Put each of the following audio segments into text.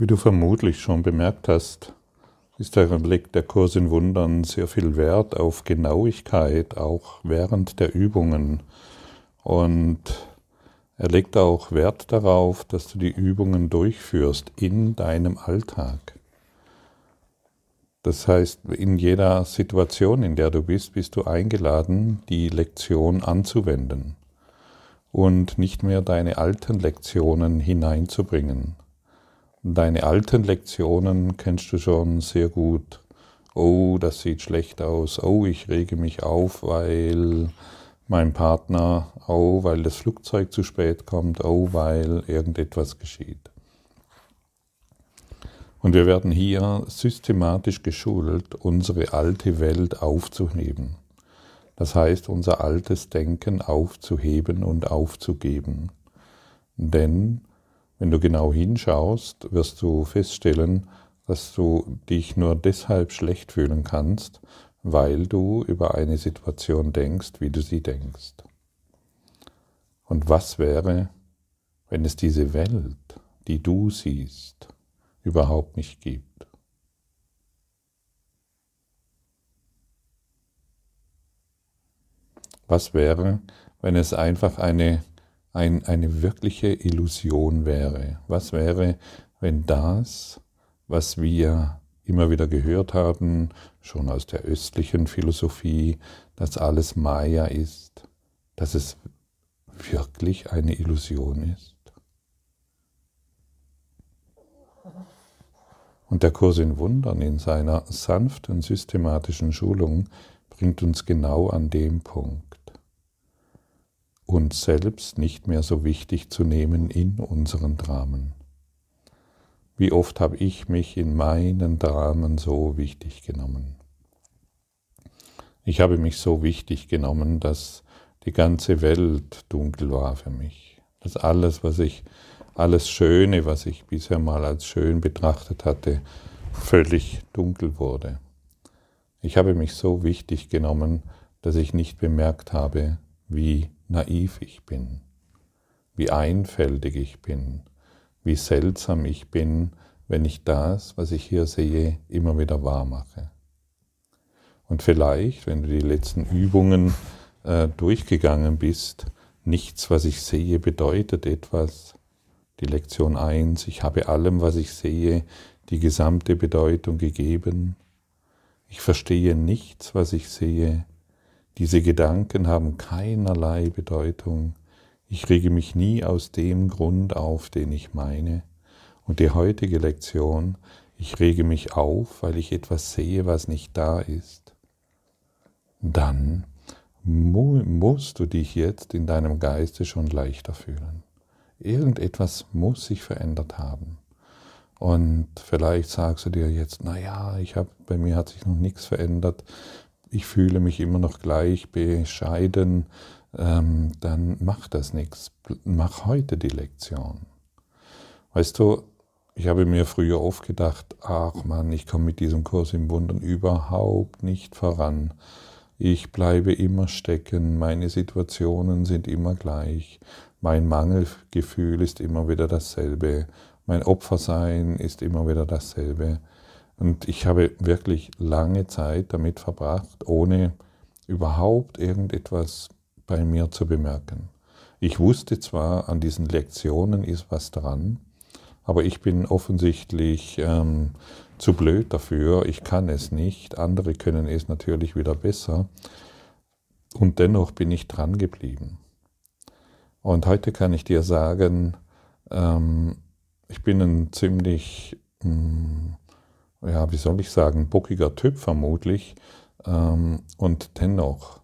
Wie du vermutlich schon bemerkt hast, ist der, legt der Kurs in Wundern sehr viel Wert auf Genauigkeit, auch während der Übungen. Und er legt auch Wert darauf, dass du die Übungen durchführst in deinem Alltag. Das heißt, in jeder Situation, in der du bist, bist du eingeladen, die Lektion anzuwenden und nicht mehr deine alten Lektionen hineinzubringen. Deine alten Lektionen kennst du schon sehr gut. Oh, das sieht schlecht aus. Oh, ich rege mich auf, weil mein Partner, oh, weil das Flugzeug zu spät kommt, oh, weil irgendetwas geschieht. Und wir werden hier systematisch geschult, unsere alte Welt aufzuheben. Das heißt, unser altes Denken aufzuheben und aufzugeben. Denn wenn du genau hinschaust, wirst du feststellen, dass du dich nur deshalb schlecht fühlen kannst, weil du über eine Situation denkst, wie du sie denkst. Und was wäre, wenn es diese Welt, die du siehst, überhaupt nicht gibt? Was wäre, wenn es einfach eine ein, eine wirkliche Illusion wäre. Was wäre, wenn das, was wir immer wieder gehört haben, schon aus der östlichen Philosophie, dass alles Maya ist, dass es wirklich eine Illusion ist? Und der Kurs in Wundern in seiner sanften systematischen Schulung bringt uns genau an dem Punkt uns selbst nicht mehr so wichtig zu nehmen in unseren Dramen. Wie oft habe ich mich in meinen Dramen so wichtig genommen? Ich habe mich so wichtig genommen, dass die ganze Welt dunkel war für mich. Dass alles, was ich, alles Schöne, was ich bisher mal als schön betrachtet hatte, völlig dunkel wurde. Ich habe mich so wichtig genommen, dass ich nicht bemerkt habe, wie naiv ich bin, wie einfältig ich bin, wie seltsam ich bin, wenn ich das, was ich hier sehe, immer wieder wahr mache. Und vielleicht, wenn du die letzten Übungen äh, durchgegangen bist, nichts, was ich sehe, bedeutet etwas. Die Lektion 1, ich habe allem, was ich sehe, die gesamte Bedeutung gegeben. Ich verstehe nichts, was ich sehe, diese Gedanken haben keinerlei Bedeutung. Ich rege mich nie aus dem Grund auf, den ich meine. Und die heutige Lektion, ich rege mich auf, weil ich etwas sehe, was nicht da ist. Dann musst du dich jetzt in deinem Geiste schon leichter fühlen. Irgendetwas muss sich verändert haben. Und vielleicht sagst du dir jetzt, na ja, ich habe bei mir hat sich noch nichts verändert ich fühle mich immer noch gleich bescheiden, ähm, dann mach das nichts. Mach heute die Lektion. Weißt du, ich habe mir früher oft gedacht, ach Mann, ich komme mit diesem Kurs im Wundern überhaupt nicht voran. Ich bleibe immer stecken, meine Situationen sind immer gleich, mein Mangelgefühl ist immer wieder dasselbe, mein Opfersein ist immer wieder dasselbe. Und ich habe wirklich lange Zeit damit verbracht, ohne überhaupt irgendetwas bei mir zu bemerken. Ich wusste zwar, an diesen Lektionen ist was dran, aber ich bin offensichtlich ähm, zu blöd dafür, ich kann es nicht, andere können es natürlich wieder besser und dennoch bin ich dran geblieben. Und heute kann ich dir sagen, ähm, ich bin ein ziemlich mh, hm, ja, wie soll ich sagen, bockiger Typ vermutlich. Ähm, und dennoch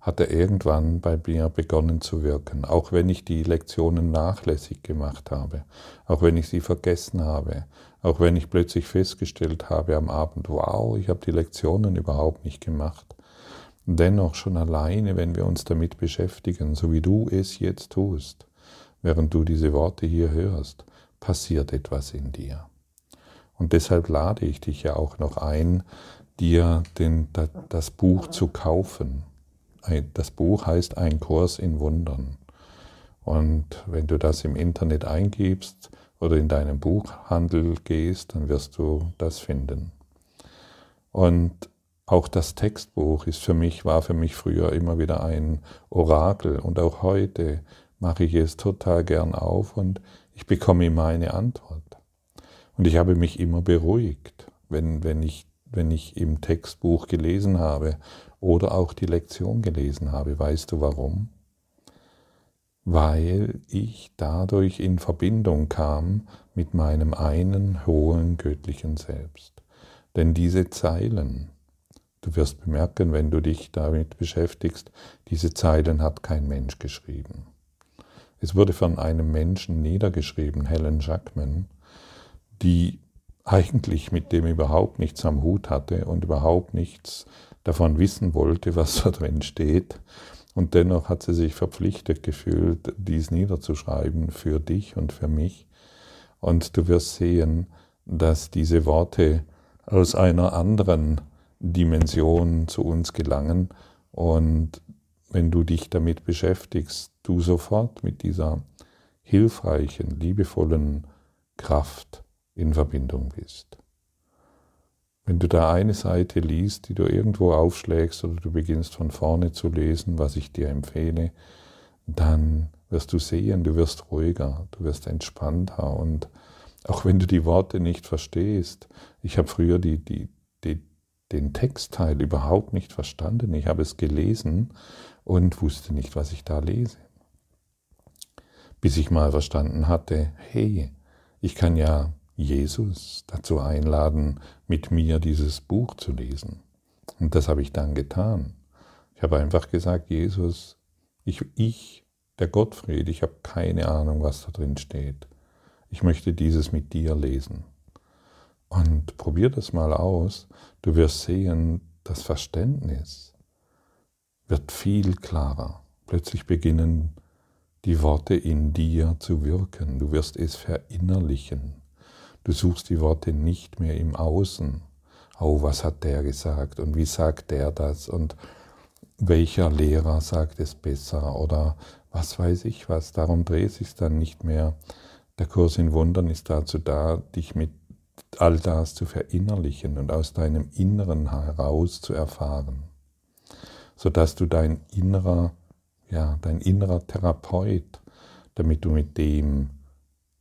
hat er irgendwann bei mir begonnen zu wirken, auch wenn ich die Lektionen nachlässig gemacht habe, auch wenn ich sie vergessen habe, auch wenn ich plötzlich festgestellt habe am Abend, wow, ich habe die Lektionen überhaupt nicht gemacht. Dennoch schon alleine, wenn wir uns damit beschäftigen, so wie du es jetzt tust, während du diese Worte hier hörst, passiert etwas in dir. Und deshalb lade ich dich ja auch noch ein, dir den, das Buch zu kaufen. Das Buch heißt Ein Kurs in Wundern. Und wenn du das im Internet eingibst, oder in deinen Buchhandel gehst, dann wirst du das finden. Und auch das Textbuch ist für mich, war für mich früher immer wieder ein Orakel und auch heute mache ich es total gern auf und ich bekomme immer eine Antwort. Und ich habe mich immer beruhigt, wenn, wenn, ich, wenn ich im Textbuch gelesen habe oder auch die Lektion gelesen habe. Weißt du warum? Weil ich dadurch in Verbindung kam mit meinem einen hohen göttlichen Selbst. Denn diese Zeilen, du wirst bemerken, wenn du dich damit beschäftigst, diese Zeilen hat kein Mensch geschrieben. Es wurde von einem Menschen niedergeschrieben, Helen Jackman, die eigentlich mit dem überhaupt nichts am Hut hatte und überhaupt nichts davon wissen wollte, was da drin steht. Und dennoch hat sie sich verpflichtet gefühlt, dies niederzuschreiben für dich und für mich. Und du wirst sehen, dass diese Worte aus einer anderen Dimension zu uns gelangen und wenn du dich damit beschäftigst, du sofort mit dieser hilfreichen, liebevollen Kraft in Verbindung bist. Wenn du da eine Seite liest, die du irgendwo aufschlägst oder du beginnst von vorne zu lesen, was ich dir empfehle, dann wirst du sehen, du wirst ruhiger, du wirst entspannter und auch wenn du die Worte nicht verstehst, ich habe früher die, die, die, den Textteil überhaupt nicht verstanden, ich habe es gelesen und wusste nicht, was ich da lese. Bis ich mal verstanden hatte, hey, ich kann ja Jesus dazu einladen, mit mir dieses Buch zu lesen. Und das habe ich dann getan. Ich habe einfach gesagt, Jesus, ich, ich der Gottfried, ich habe keine Ahnung, was da drin steht. Ich möchte dieses mit dir lesen. Und probier das mal aus. Du wirst sehen, das Verständnis wird viel klarer. Plötzlich beginnen die Worte in dir zu wirken. Du wirst es verinnerlichen. Du suchst die Worte nicht mehr im Außen. Oh, was hat der gesagt und wie sagt der das und welcher Lehrer sagt es besser oder was weiß ich was. Darum dreht sich dann nicht mehr. Der Kurs in Wundern ist dazu da, dich mit all das zu verinnerlichen und aus deinem Inneren heraus zu erfahren sodass du dein innerer, ja, dein innerer Therapeut, damit du mit dem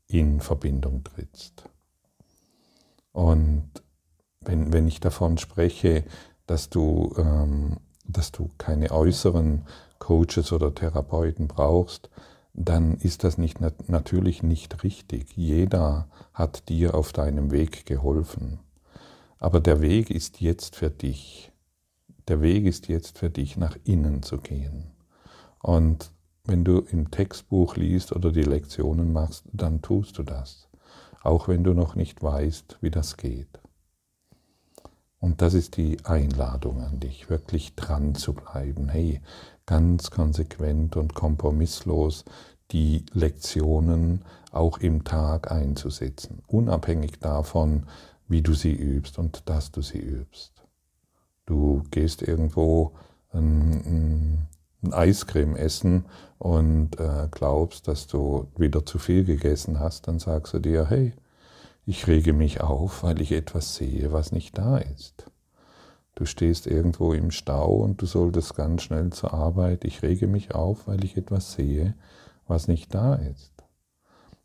in Verbindung trittst. Und wenn, wenn ich davon spreche, dass du, ähm, dass du keine äußeren Coaches oder Therapeuten brauchst, dann ist das nicht, natürlich nicht richtig. Jeder hat dir auf deinem Weg geholfen. Aber der Weg ist jetzt für dich. Der Weg ist jetzt für dich, nach innen zu gehen. Und wenn du im Textbuch liest oder die Lektionen machst, dann tust du das, auch wenn du noch nicht weißt, wie das geht. Und das ist die Einladung an dich, wirklich dran zu bleiben. Hey, ganz konsequent und kompromisslos die Lektionen auch im Tag einzusetzen, unabhängig davon, wie du sie übst und dass du sie übst. Du gehst irgendwo ein Eiscreme essen und äh, glaubst, dass du wieder zu viel gegessen hast, dann sagst du dir, hey, ich rege mich auf, weil ich etwas sehe, was nicht da ist. Du stehst irgendwo im Stau und du solltest ganz schnell zur Arbeit. Ich rege mich auf, weil ich etwas sehe, was nicht da ist.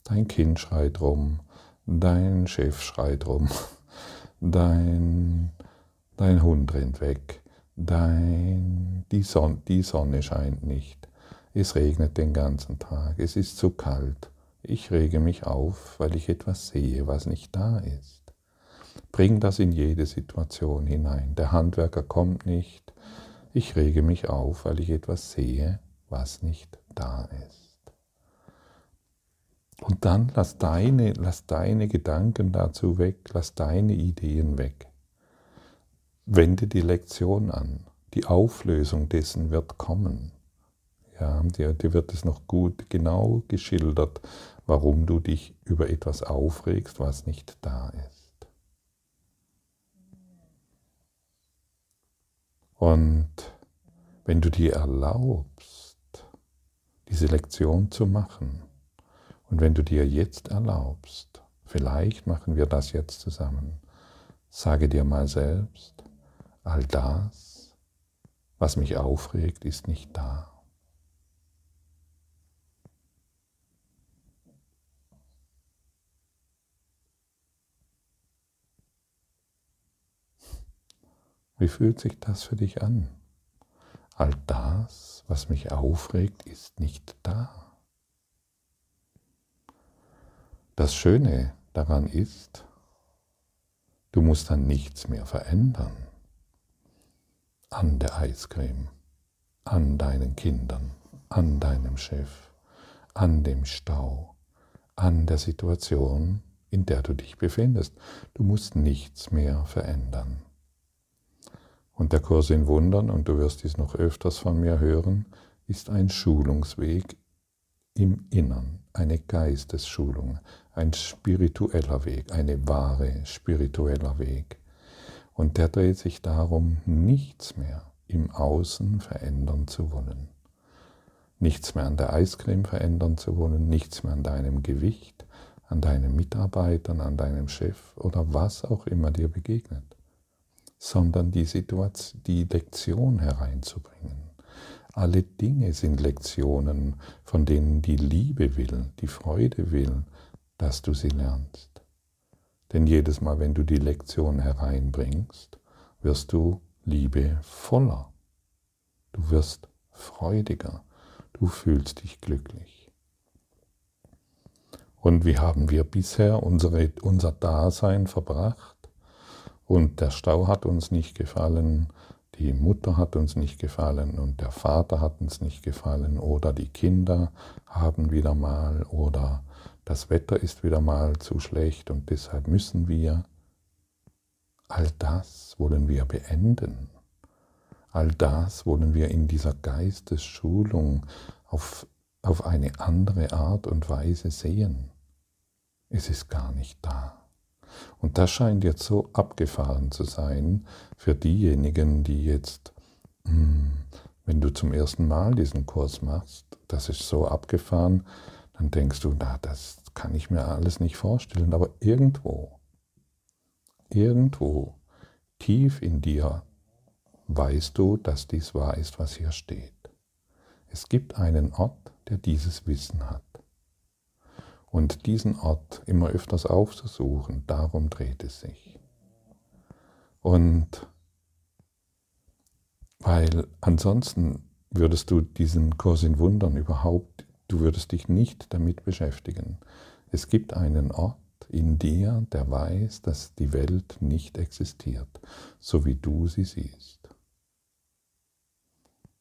Dein Kind schreit rum, dein Chef schreit rum, dein Dein Hund rennt weg. Dein, die, Sonne, die Sonne scheint nicht. Es regnet den ganzen Tag. Es ist zu kalt. Ich rege mich auf, weil ich etwas sehe, was nicht da ist. Bring das in jede Situation hinein. Der Handwerker kommt nicht. Ich rege mich auf, weil ich etwas sehe, was nicht da ist. Und dann lass deine, lass deine Gedanken dazu weg, lass deine Ideen weg. Wende die Lektion an. Die Auflösung dessen wird kommen. Ja, dir, dir wird es noch gut genau geschildert, warum du dich über etwas aufregst, was nicht da ist. Und wenn du dir erlaubst, diese Lektion zu machen Und wenn du dir jetzt erlaubst, vielleicht machen wir das jetzt zusammen, sage dir mal selbst, all das, was mich aufregt, ist nicht da. Wie fühlt sich das für dich an? All das, was mich aufregt, ist nicht da. Das Schöne daran ist, du musst dann nichts mehr verändern an der Eiscreme, an deinen Kindern, an deinem Chef, an dem Stau, an der Situation, in der du dich befindest. Du musst nichts mehr verändern. Und der Kurs in Wundern, und du wirst dies noch öfters von mir hören, ist ein Schulungsweg im Innern, eine Geistesschulung, ein spiritueller Weg, eine wahre spiritueller Weg. Und der dreht sich darum, nichts mehr im Außen verändern zu wollen. Nichts mehr an der Eiscreme verändern zu wollen, nichts mehr an deinem Gewicht, an deinen Mitarbeitern, an deinem Chef oder was auch immer dir begegnet sondern die Situation, die Lektion hereinzubringen. Alle Dinge sind Lektionen, von denen die Liebe will, die Freude will, dass du sie lernst. Denn jedes Mal, wenn du die Lektion hereinbringst, wirst du liebevoller. Du wirst freudiger. Du fühlst dich glücklich. Und wie haben wir bisher unsere, unser Dasein verbracht? Und der Stau hat uns nicht gefallen, die Mutter hat uns nicht gefallen und der Vater hat uns nicht gefallen oder die Kinder haben wieder mal oder das Wetter ist wieder mal zu schlecht und deshalb müssen wir. All das wollen wir beenden. All das wollen wir in dieser Geistesschulung auf, auf eine andere Art und Weise sehen. Es ist gar nicht da. Und das scheint jetzt so abgefahren zu sein für diejenigen, die jetzt, hm, wenn du zum ersten Mal diesen Kurs machst, das ist so abgefahren, dann denkst du, na, das kann ich mir alles nicht vorstellen, aber irgendwo, irgendwo tief in dir weißt du, dass dies wahr ist, was hier steht. Es gibt einen Ort, der dieses Wissen hat. Und diesen Ort immer öfters aufzusuchen, darum dreht es sich. Und weil ansonsten würdest du diesen Kurs in Wundern überhaupt, du würdest dich nicht damit beschäftigen. Es gibt einen Ort in dir, der weiß, dass die Welt nicht existiert, so wie du sie siehst.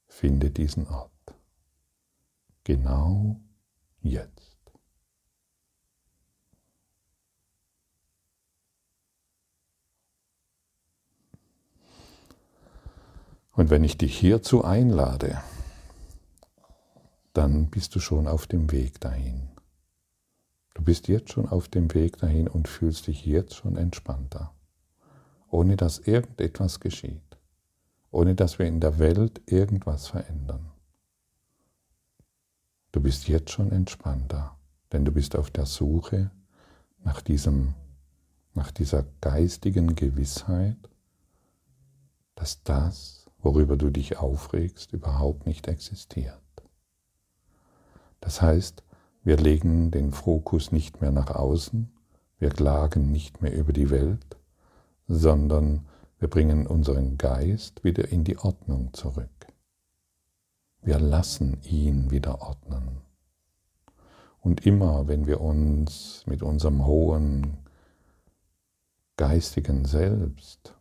Finde diesen Ort. Genau jetzt. Und wenn ich dich hierzu einlade, dann bist du schon auf dem Weg dahin. Du bist jetzt schon auf dem Weg dahin und fühlst dich jetzt schon entspannter, ohne dass irgendetwas geschieht, ohne dass wir in der Welt irgendwas verändern. Du bist jetzt schon entspannter, denn du bist auf der Suche nach diesem, nach dieser geistigen Gewissheit, dass das, worüber du dich aufregst, überhaupt nicht existiert. Das heißt, wir legen den Fokus nicht mehr nach außen, wir klagen nicht mehr über die Welt, sondern wir bringen unseren Geist wieder in die Ordnung zurück. Wir lassen ihn wieder ordnen. Und immer, wenn wir uns mit unserem hohen geistigen Selbst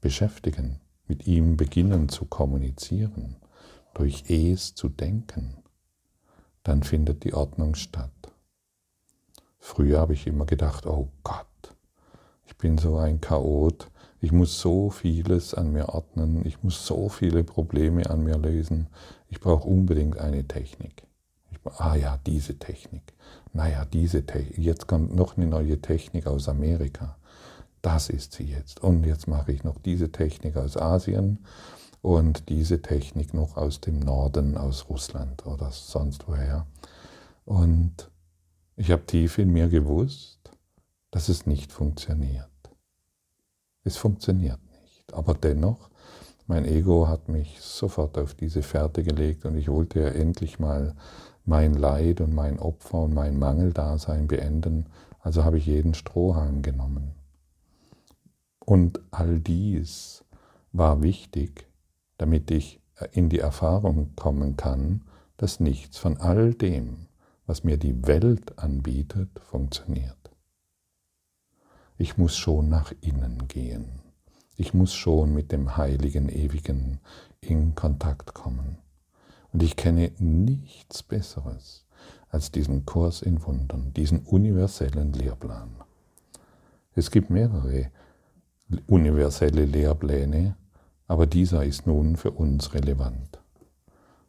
beschäftigen, mit ihm beginnen zu kommunizieren, durch Es zu denken, dann findet die Ordnung statt. Früher habe ich immer gedacht, oh Gott, ich bin so ein Chaot, ich muss so vieles an mir ordnen, ich muss so viele Probleme an mir lösen, ich brauche unbedingt eine Technik. Ich, ah ja, diese Technik. Naja, diese Technik. Jetzt kommt noch eine neue Technik aus Amerika das ist sie jetzt. Und jetzt mache ich noch diese Technik aus Asien und diese Technik noch aus dem Norden, aus Russland oder sonst woher. Und Ich habe tief in mir gewusst, dass es nicht funktioniert. Es funktioniert nicht. Aber dennoch, mein Ego hat mich sofort auf diese Fährte gelegt und ich wollte ja endlich mal mein Leid und mein Opfer und mein Mangeldasein beenden. Also habe ich jeden Strohhalm genommen. Und all dies war wichtig, damit ich in die Erfahrung kommen kann, dass nichts von all dem, was mir die Welt anbietet, funktioniert. Ich muss schon nach innen gehen. Ich muss schon mit dem Heiligen Ewigen in Kontakt kommen. Und ich kenne nichts Besseres als diesen Kurs in Wundern, diesen universellen Lehrplan. Es gibt mehrere universelle Lehrpläne, aber dieser ist nun für uns relevant.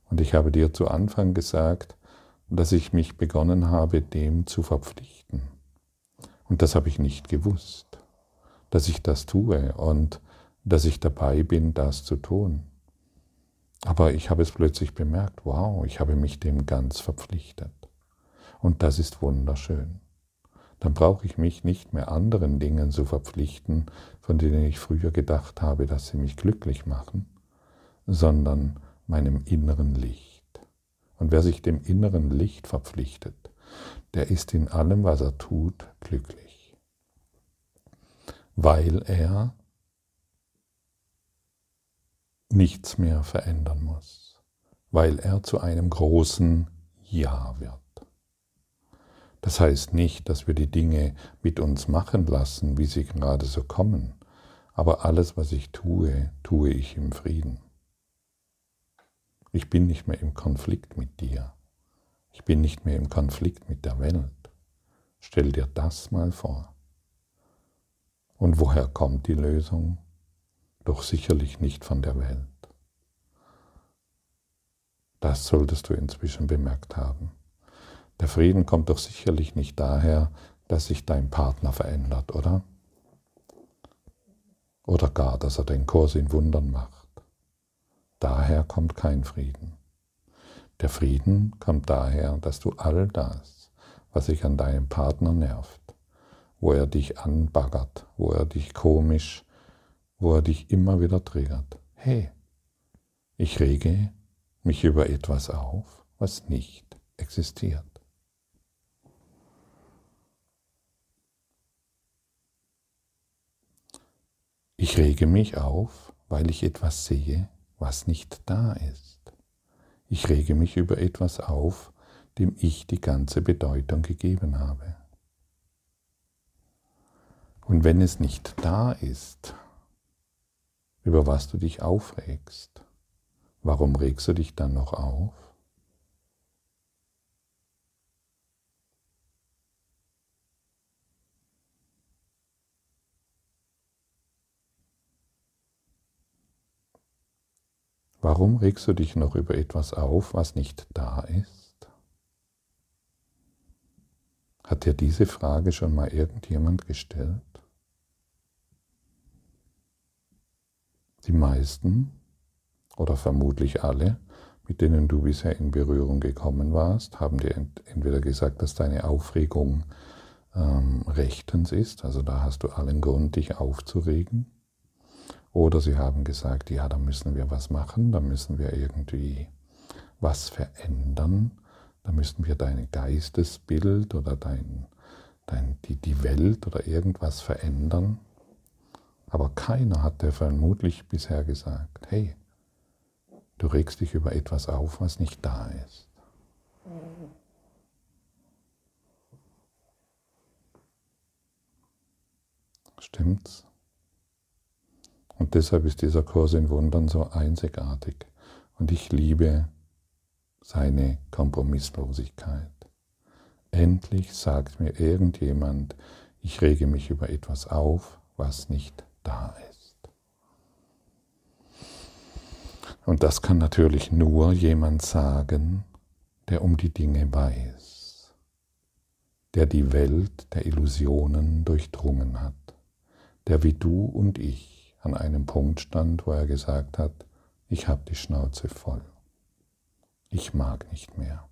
Und ich habe dir zu Anfang gesagt, dass ich mich begonnen habe, dem zu verpflichten. Und das habe ich nicht gewusst, dass ich das tue und dass ich dabei bin, das zu tun. Aber ich habe es plötzlich bemerkt, wow, ich habe mich dem ganz verpflichtet. Und das ist wunderschön. Dann brauche ich mich nicht mehr anderen Dingen zu verpflichten, von denen ich früher gedacht habe, dass sie mich glücklich machen, sondern meinem inneren Licht. Und wer sich dem inneren Licht verpflichtet, der ist in allem, was er tut, glücklich, weil er nichts mehr verändern muss, weil er zu einem großen Ja wird. Das heißt nicht, dass wir die Dinge mit uns machen lassen, wie sie gerade so kommen, aber alles, was ich tue, tue ich im Frieden. Ich bin nicht mehr im Konflikt mit dir. Ich bin nicht mehr im Konflikt mit der Welt. Stell dir das mal vor. Und woher kommt die Lösung? Doch sicherlich nicht von der Welt. Das solltest du inzwischen bemerkt haben. Der Frieden kommt doch sicherlich nicht daher, dass sich dein Partner verändert, oder? Oder gar, dass er den Kurs in Wundern macht. Daher kommt kein Frieden. Der Frieden kommt daher, dass du all das, was sich an deinem Partner nervt, wo er dich anbaggert, wo er dich komisch, wo er dich immer wieder triggert. Hey, ich rege mich über etwas auf, was nicht existiert. Ich rege mich auf, weil ich etwas sehe, was nicht da ist. Ich rege mich über etwas auf, dem ich die ganze Bedeutung gegeben habe. Und wenn es nicht da ist, über was du dich aufregst, warum regst du dich dann noch auf? Warum regst du dich noch über etwas auf, was nicht da ist? Hat dir diese Frage schon mal irgendjemand gestellt? Die meisten oder vermutlich alle, mit denen du bisher in Berührung gekommen warst, haben dir entweder gesagt, dass deine Aufregung ähm, rechtens ist, also da hast du allen Grund, dich aufzuregen, oder sie haben gesagt, ja, da müssen wir was machen, da müssen wir irgendwie was verändern, da müssen wir dein Geistesbild oder dein, dein, die, die Welt oder irgendwas verändern. Aber keiner hat dir vermutlich bisher gesagt, hey, du regst dich über etwas auf, was nicht da ist. Stimmt's? Und deshalb ist dieser Kurs in Wundern so einzigartig. Und ich liebe seine Kompromisslosigkeit. Endlich sagt mir irgendjemand, ich rege mich über etwas auf, was nicht da ist. Und das kann natürlich nur jemand sagen, der um die Dinge weiß, der die Welt der Illusionen durchdrungen hat, der wie du und ich an einem Punkt stand, wo er gesagt hat, ich habe die Schnauze voll. Ich mag nicht mehr.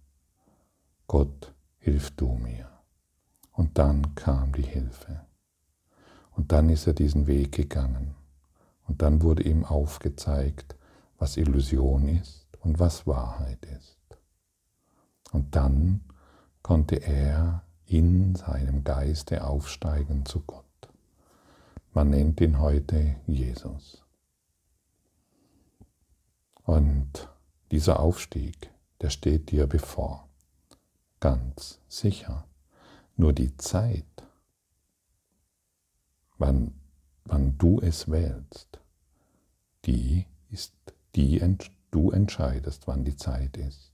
Gott, hilf du mir. Und dann kam die Hilfe. Und dann ist er diesen Weg gegangen. Und dann wurde ihm aufgezeigt, was Illusion ist und was Wahrheit ist. Und dann konnte er in seinem Geiste aufsteigen zu Gott. Man nennt ihn heute Jesus. Und dieser Aufstieg, der steht dir bevor. Ganz sicher. Nur die Zeit, wann, wann du es wählst, die ist die, du entscheidest, wann die Zeit ist.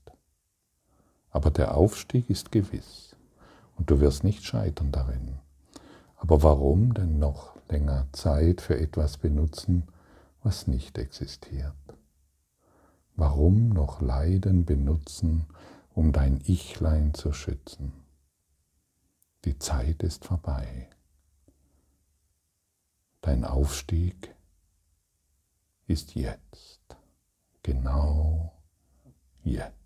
Aber der Aufstieg ist gewiss und du wirst nicht scheitern darin. Aber warum denn noch länger Zeit für etwas benutzen, was nicht existiert? Warum noch Leiden benutzen, um dein Ichlein zu schützen? Die Zeit ist vorbei. Dein Aufstieg ist jetzt, genau jetzt.